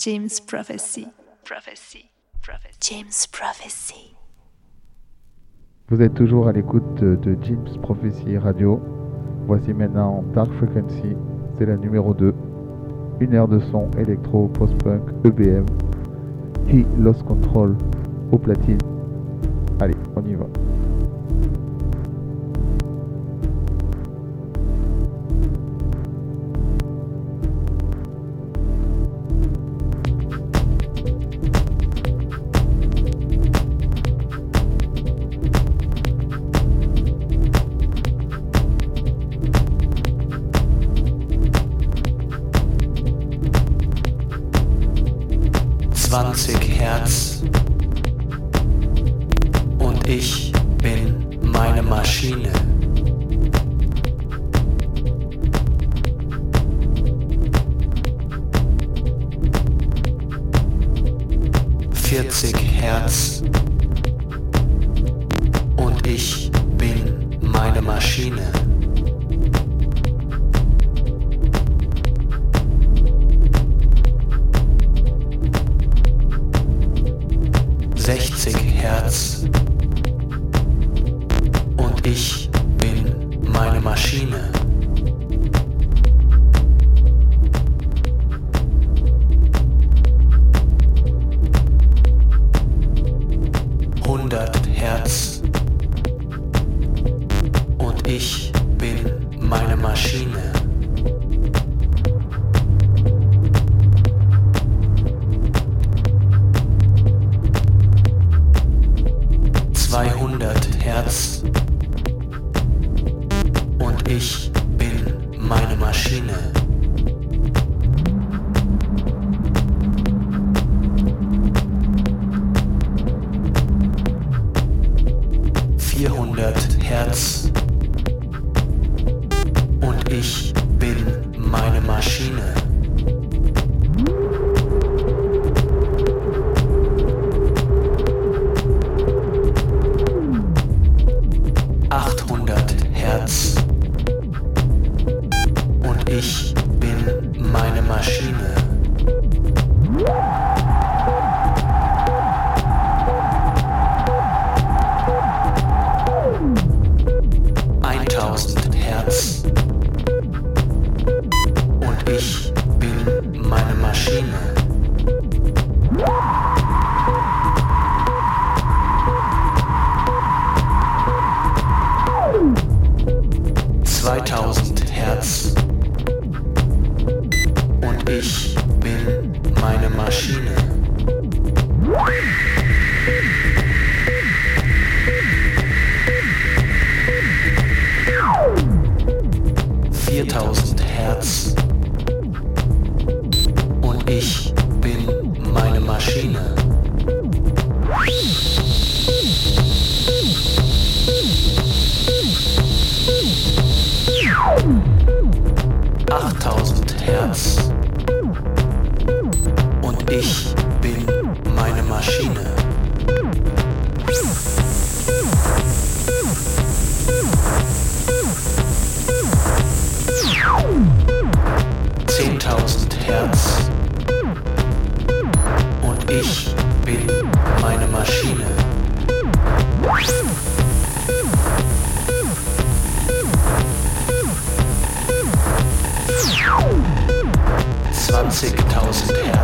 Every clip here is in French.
James Prophecy. Prophecy. Prophecy. James Prophecy. Vous êtes toujours à l'écoute de, James Prophecy Radio. Voici maintenant Dark Frequency, c'est la numéro 2. Une heure de son électro, post-punk, EBM. He Lost Control au platine. Allez, on y va. Ich bin meine Maschine. Zwanzigtausend Hertz.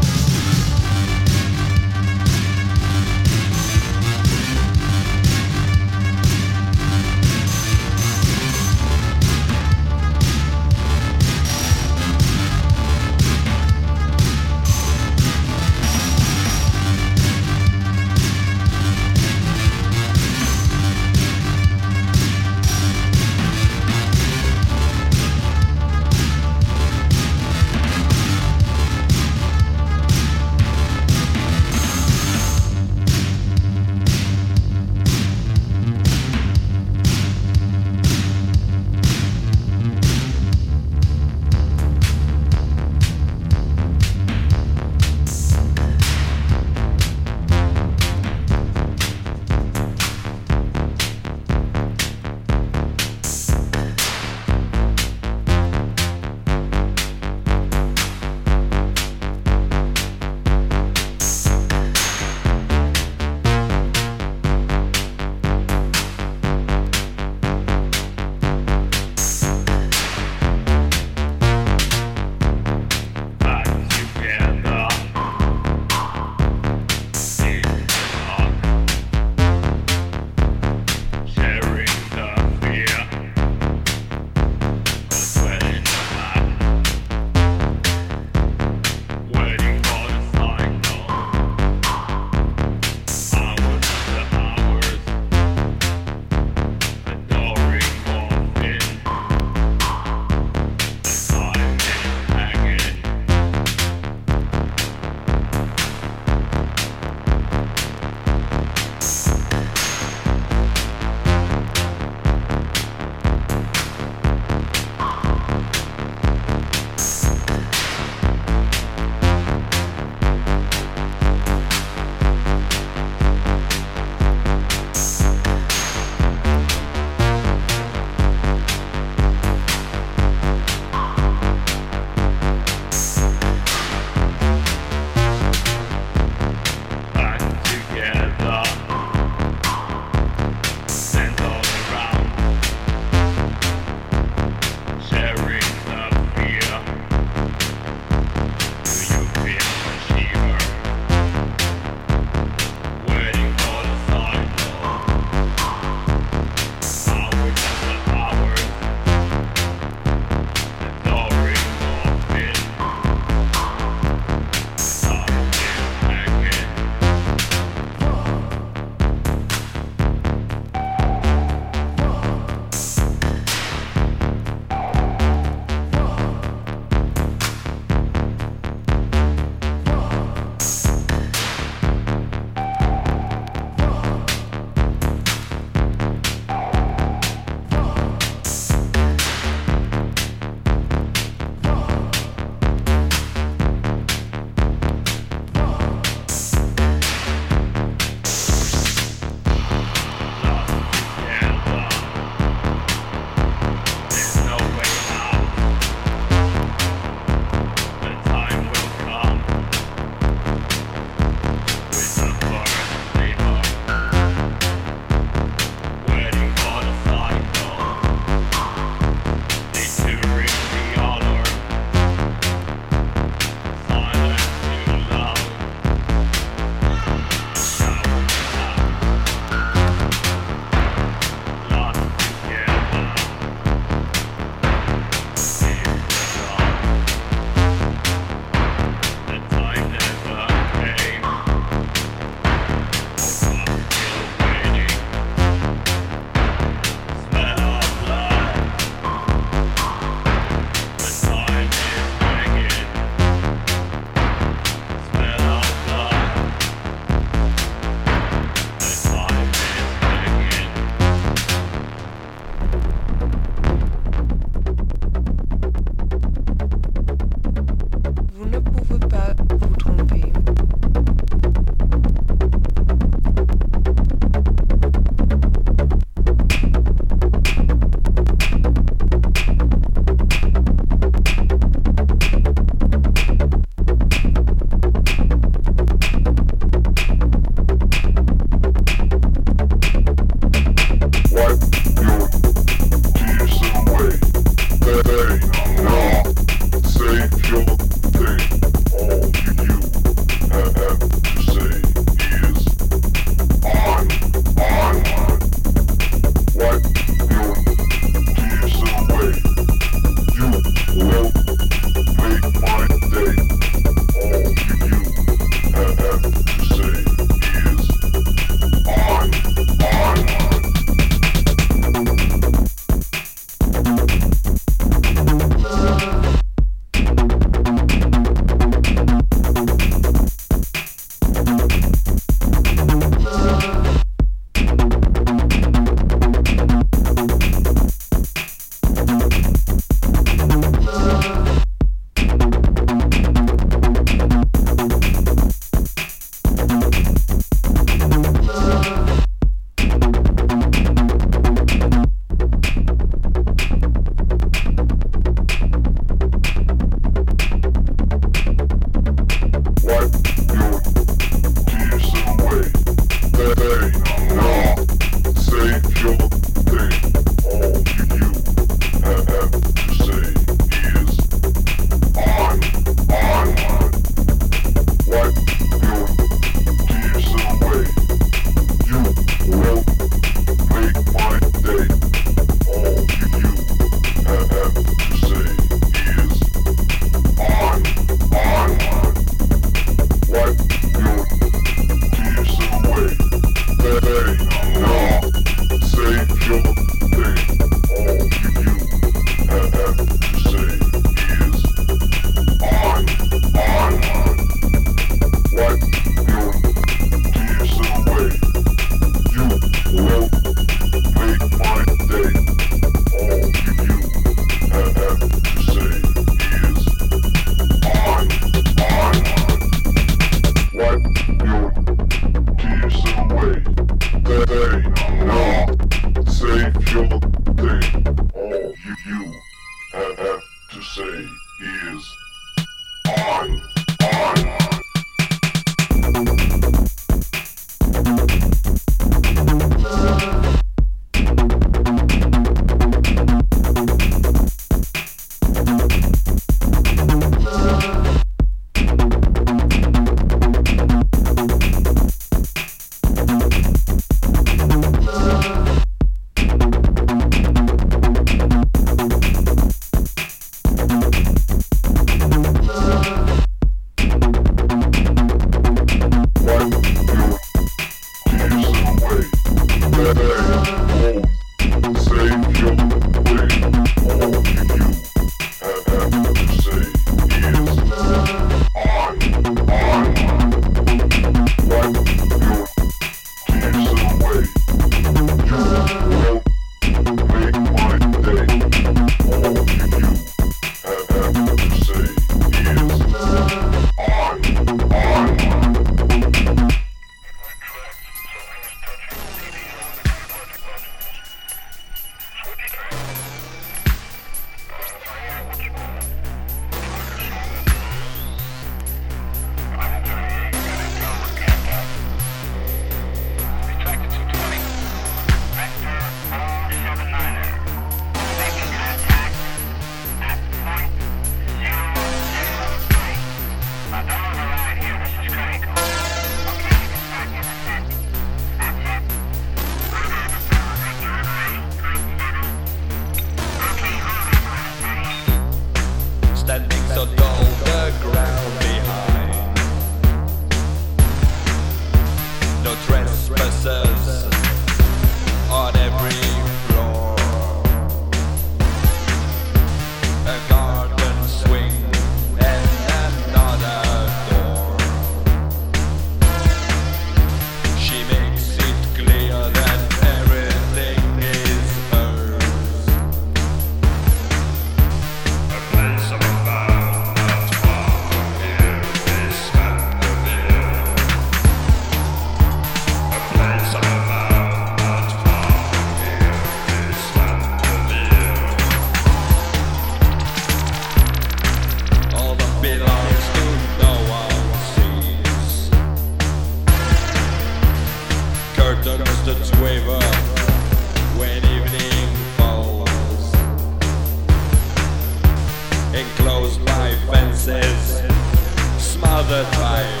the time.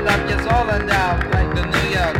love you all and now, like the New York.